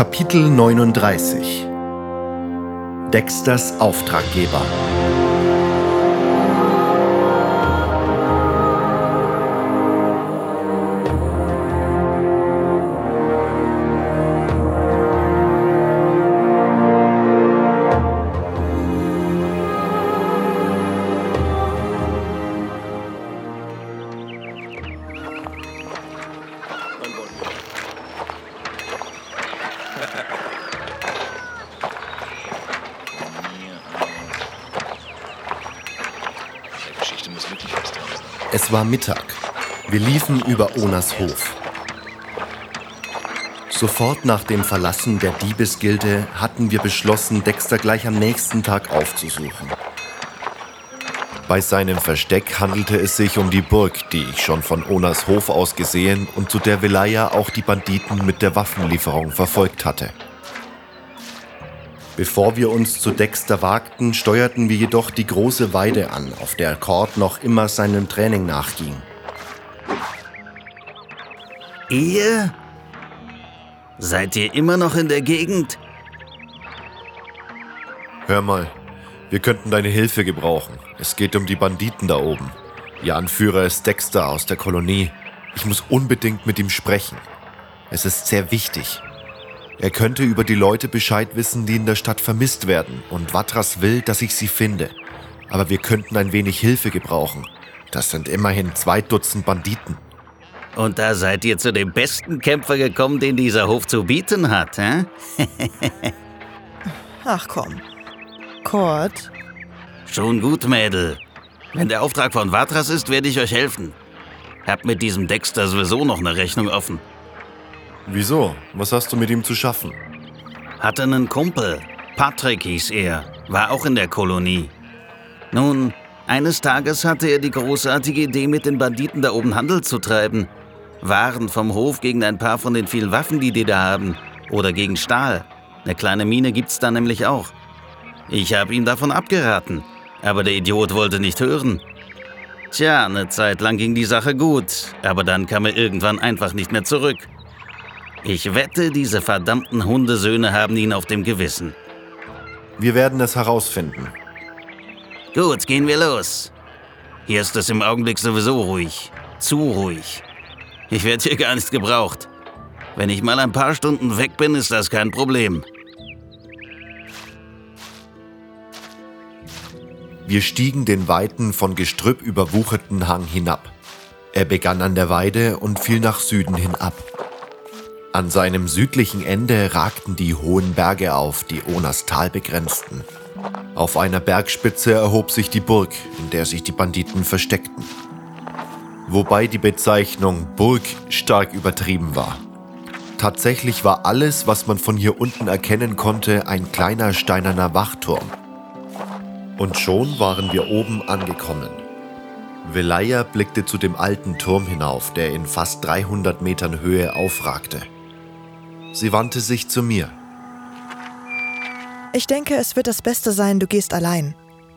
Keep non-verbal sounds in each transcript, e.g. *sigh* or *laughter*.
Kapitel 39 Dexters Auftraggeber Es war Mittag. Wir liefen über Onas Hof. Sofort nach dem Verlassen der Diebesgilde hatten wir beschlossen, Dexter gleich am nächsten Tag aufzusuchen. Bei seinem Versteck handelte es sich um die Burg, die ich schon von Onas Hof aus gesehen und zu der Velaya auch die Banditen mit der Waffenlieferung verfolgt hatte. Bevor wir uns zu Dexter wagten, steuerten wir jedoch die große Weide an, auf der Cord noch immer seinem Training nachging. Ihr? Seid ihr immer noch in der Gegend? Hör mal, wir könnten deine Hilfe gebrauchen. Es geht um die Banditen da oben. Ihr Anführer ist Dexter aus der Kolonie. Ich muss unbedingt mit ihm sprechen. Es ist sehr wichtig. Er könnte über die Leute Bescheid wissen, die in der Stadt vermisst werden, und Watras will, dass ich sie finde. Aber wir könnten ein wenig Hilfe gebrauchen. Das sind immerhin zwei Dutzend Banditen. Und da seid ihr zu dem besten Kämpfer gekommen, den dieser Hof zu bieten hat, hä? *laughs* Ach komm. Kurt? Schon gut, Mädel. Wenn der Auftrag von Watras ist, werde ich euch helfen. Hab mit diesem Dexter sowieso noch eine Rechnung offen. Wieso? Was hast du mit ihm zu schaffen? Hatte einen Kumpel. Patrick hieß er. War auch in der Kolonie. Nun, eines Tages hatte er die großartige Idee, mit den Banditen da oben Handel zu treiben. Waren vom Hof gegen ein paar von den vielen Waffen, die die da haben. Oder gegen Stahl. Eine kleine Mine gibt's da nämlich auch. Ich habe ihm davon abgeraten. Aber der Idiot wollte nicht hören. Tja, eine Zeit lang ging die Sache gut. Aber dann kam er irgendwann einfach nicht mehr zurück. Ich wette, diese verdammten Hundesöhne haben ihn auf dem Gewissen. Wir werden es herausfinden. Gut, gehen wir los. Hier ist es im Augenblick sowieso ruhig. Zu ruhig. Ich werde hier gar nicht gebraucht. Wenn ich mal ein paar Stunden weg bin, ist das kein Problem. Wir stiegen den weiten, von Gestrüpp überwucherten Hang hinab. Er begann an der Weide und fiel nach Süden hin ab. An seinem südlichen Ende ragten die hohen Berge auf, die Onas Tal begrenzten. Auf einer Bergspitze erhob sich die Burg, in der sich die Banditen versteckten. Wobei die Bezeichnung Burg stark übertrieben war. Tatsächlich war alles, was man von hier unten erkennen konnte, ein kleiner steinerner Wachturm. Und schon waren wir oben angekommen. Velaya blickte zu dem alten Turm hinauf, der in fast 300 Metern Höhe aufragte. Sie wandte sich zu mir. Ich denke, es wird das Beste sein, du gehst allein.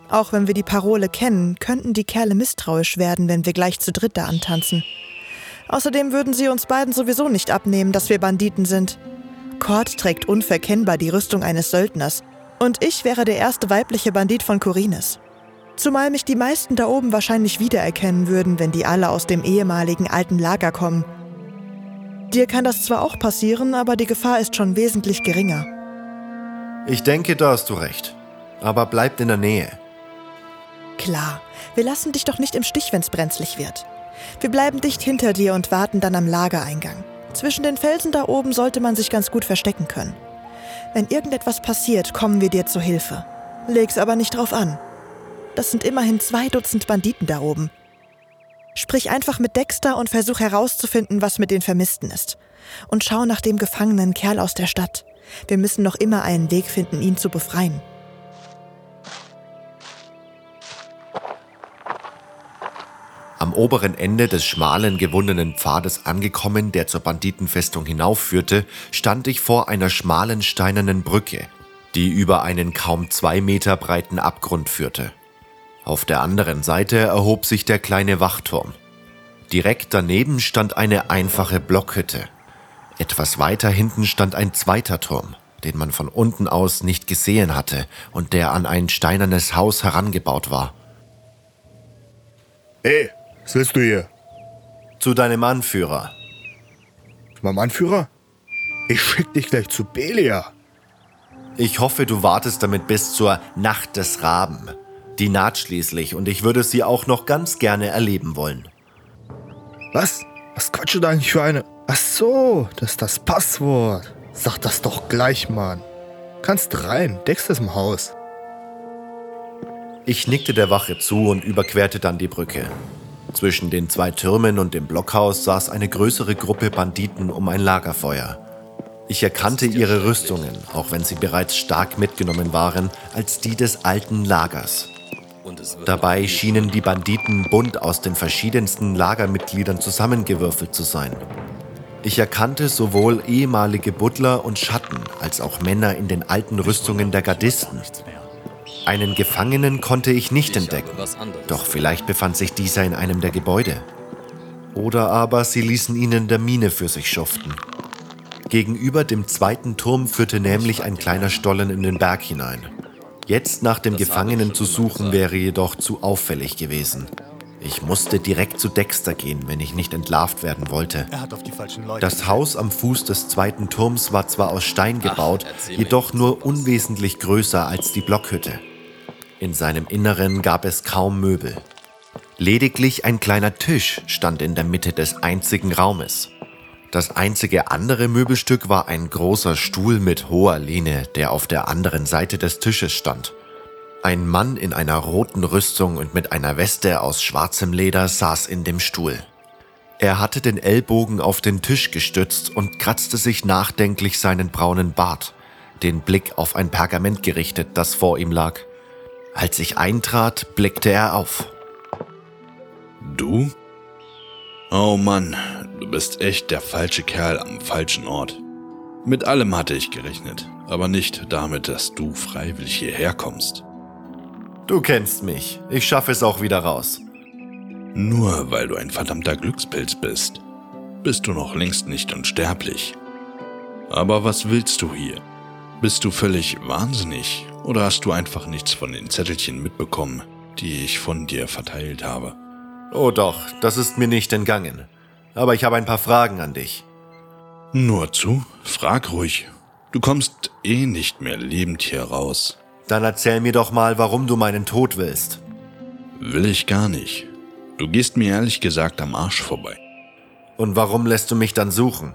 Auch wenn wir die Parole kennen, könnten die Kerle misstrauisch werden, wenn wir gleich zu dritt da antanzen. Außerdem würden sie uns beiden sowieso nicht abnehmen, dass wir Banditen sind. Cord trägt unverkennbar die Rüstung eines Söldners und ich wäre der erste weibliche Bandit von Korines. Zumal mich die meisten da oben wahrscheinlich wiedererkennen würden, wenn die alle aus dem ehemaligen alten Lager kommen Dir kann das zwar auch passieren, aber die Gefahr ist schon wesentlich geringer. Ich denke, da hast du recht. Aber bleibt in der Nähe. Klar, wir lassen dich doch nicht im Stich, wenn's brenzlig wird. Wir bleiben dicht hinter dir und warten dann am Lagereingang. Zwischen den Felsen da oben sollte man sich ganz gut verstecken können. Wenn irgendetwas passiert, kommen wir dir zu Hilfe. Leg's aber nicht drauf an. Das sind immerhin zwei Dutzend Banditen da oben. Sprich einfach mit Dexter und versuch herauszufinden, was mit den Vermissten ist. Und schau nach dem gefangenen Kerl aus der Stadt. Wir müssen noch immer einen Weg finden, ihn zu befreien. Am oberen Ende des schmalen, gewundenen Pfades angekommen, der zur Banditenfestung hinaufführte, stand ich vor einer schmalen steinernen Brücke, die über einen kaum zwei Meter breiten Abgrund führte. Auf der anderen Seite erhob sich der kleine Wachturm. Direkt daneben stand eine einfache Blockhütte. Etwas weiter hinten stand ein zweiter Turm, den man von unten aus nicht gesehen hatte und der an ein steinernes Haus herangebaut war. Ey, was willst du hier? Zu deinem Anführer. Meinem Anführer? Ich schick dich gleich zu Belia. Ich hoffe, du wartest damit bis zur Nacht des Raben. Die naht schließlich und ich würde sie auch noch ganz gerne erleben wollen. Was? Was quatschst du da eigentlich für eine? Ach so, das ist das Passwort. Sag das doch gleich, Mann. Kannst rein, deckst es im Haus. Ich nickte der Wache zu und überquerte dann die Brücke. Zwischen den zwei Türmen und dem Blockhaus saß eine größere Gruppe Banditen um ein Lagerfeuer. Ich erkannte ihre Rüstungen, auch wenn sie bereits stark mitgenommen waren, als die des alten Lagers. Dabei schienen die Banditen bunt aus den verschiedensten Lagermitgliedern zusammengewürfelt zu sein. Ich erkannte sowohl ehemalige Butler und Schatten als auch Männer in den alten Rüstungen der Gardisten. Einen Gefangenen konnte ich nicht entdecken, doch vielleicht befand sich dieser in einem der Gebäude. Oder aber sie ließen ihn in der Mine für sich schuften. Gegenüber dem zweiten Turm führte nämlich ein kleiner Stollen in den Berg hinein. Jetzt nach dem Gefangenen zu suchen wäre jedoch zu auffällig gewesen. Ich musste direkt zu Dexter gehen, wenn ich nicht entlarvt werden wollte. Das Haus am Fuß des zweiten Turms war zwar aus Stein gebaut, jedoch nur unwesentlich größer als die Blockhütte. In seinem Inneren gab es kaum Möbel. Lediglich ein kleiner Tisch stand in der Mitte des einzigen Raumes. Das einzige andere Möbelstück war ein großer Stuhl mit hoher Lehne, der auf der anderen Seite des Tisches stand. Ein Mann in einer roten Rüstung und mit einer Weste aus schwarzem Leder saß in dem Stuhl. Er hatte den Ellbogen auf den Tisch gestützt und kratzte sich nachdenklich seinen braunen Bart, den Blick auf ein Pergament gerichtet, das vor ihm lag. Als ich eintrat, blickte er auf. Du? Oh Mann, bist echt der falsche Kerl am falschen Ort. Mit allem hatte ich gerechnet, aber nicht damit, dass du freiwillig hierher kommst. Du kennst mich. Ich schaffe es auch wieder raus. Nur weil du ein verdammter Glückspilz bist, bist du noch längst nicht unsterblich. Aber was willst du hier? Bist du völlig wahnsinnig oder hast du einfach nichts von den Zettelchen mitbekommen, die ich von dir verteilt habe? Oh doch, das ist mir nicht entgangen. Aber ich habe ein paar Fragen an dich. Nur zu, frag ruhig. Du kommst eh nicht mehr lebend hier raus. Dann erzähl mir doch mal, warum du meinen Tod willst. Will ich gar nicht. Du gehst mir ehrlich gesagt am Arsch vorbei. Und warum lässt du mich dann suchen?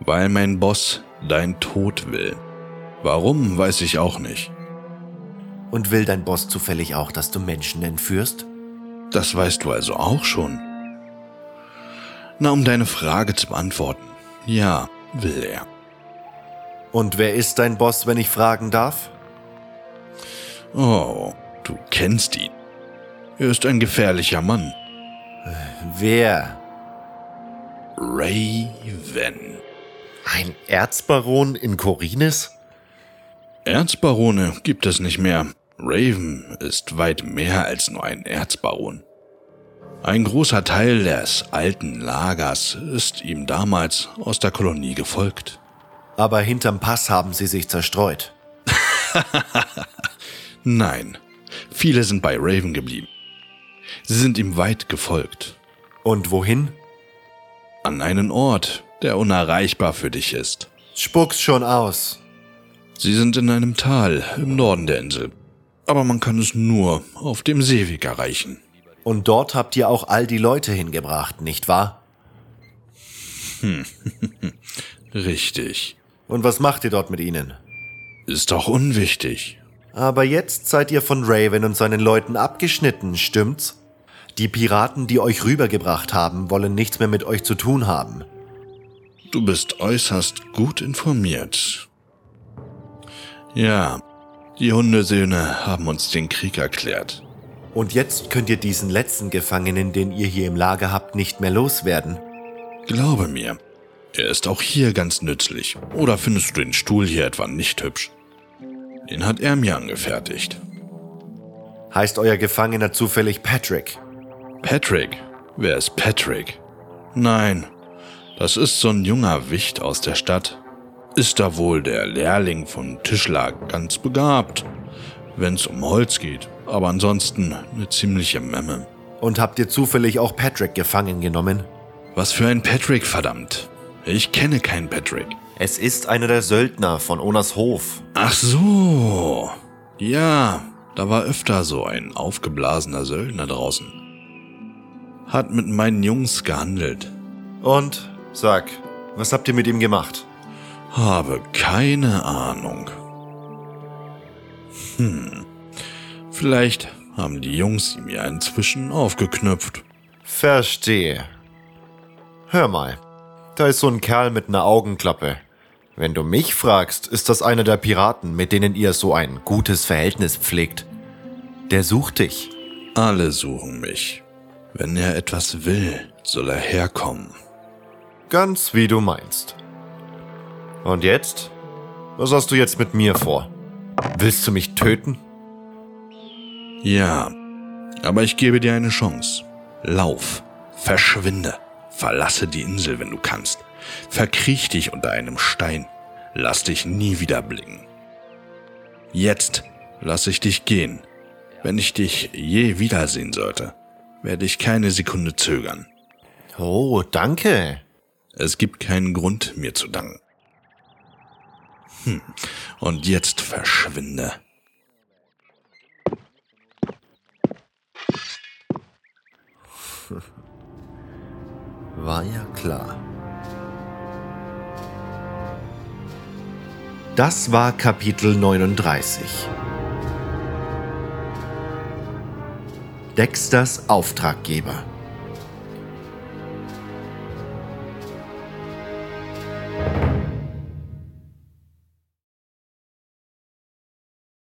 Weil mein Boss dein Tod will. Warum, weiß ich auch nicht. Und will dein Boss zufällig auch, dass du Menschen entführst? Das weißt du also auch schon. Na, um deine Frage zu beantworten. Ja, will er. Und wer ist dein Boss, wenn ich fragen darf? Oh, du kennst ihn. Er ist ein gefährlicher Mann. Wer? Raven. Ein Erzbaron in Korinis? Erzbarone gibt es nicht mehr. Raven ist weit mehr als nur ein Erzbaron. Ein großer Teil des alten Lagers ist ihm damals aus der Kolonie gefolgt. Aber hinterm Pass haben sie sich zerstreut. *laughs* Nein, viele sind bei Raven geblieben. Sie sind ihm weit gefolgt. Und wohin? An einen Ort, der unerreichbar für dich ist. Spuck's schon aus. Sie sind in einem Tal im Norden der Insel. Aber man kann es nur auf dem Seeweg erreichen. Und dort habt ihr auch all die Leute hingebracht, nicht wahr? Hm. *laughs* Richtig. Und was macht ihr dort mit ihnen? Ist doch unwichtig. Aber jetzt seid ihr von Raven und seinen Leuten abgeschnitten, stimmt's? Die Piraten, die euch rübergebracht haben, wollen nichts mehr mit euch zu tun haben. Du bist äußerst gut informiert. Ja, die Hundesöhne haben uns den Krieg erklärt. Und jetzt könnt ihr diesen letzten Gefangenen, den ihr hier im Lager habt, nicht mehr loswerden. Glaube mir, er ist auch hier ganz nützlich. Oder findest du den Stuhl hier etwa nicht hübsch? Den hat er mir angefertigt. Heißt euer Gefangener zufällig Patrick? Patrick? Wer ist Patrick? Nein, Das ist so ein junger Wicht aus der Stadt. Ist da wohl der Lehrling von Tischler ganz begabt, wenn's um Holz geht, aber ansonsten eine ziemliche Memme. Und habt ihr zufällig auch Patrick gefangen genommen? Was für ein Patrick, verdammt. Ich kenne keinen Patrick. Es ist einer der Söldner von Onas Hof. Ach so. Ja, da war öfter so ein aufgeblasener Söldner draußen. Hat mit meinen Jungs gehandelt. Und, sag, was habt ihr mit ihm gemacht? Habe keine Ahnung. Hm. Vielleicht haben die Jungs ihm ja inzwischen aufgeknüpft. Verstehe. Hör mal, da ist so ein Kerl mit einer Augenklappe. Wenn du mich fragst, ist das einer der Piraten, mit denen ihr so ein gutes Verhältnis pflegt. Der sucht dich. Alle suchen mich. Wenn er etwas will, soll er herkommen. Ganz wie du meinst. Und jetzt? Was hast du jetzt mit mir vor? Willst du mich töten? Ja, aber ich gebe dir eine Chance. Lauf, verschwinde, verlasse die Insel, wenn du kannst. Verkriech dich unter einem Stein, lass dich nie wieder blicken. Jetzt lasse ich dich gehen. Wenn ich dich je wiedersehen sollte, werde ich keine Sekunde zögern. Oh, danke. Es gibt keinen Grund, mir zu danken. Hm. Und jetzt verschwinde. War ja klar. Das war Kapitel 39. Dexters Auftraggeber.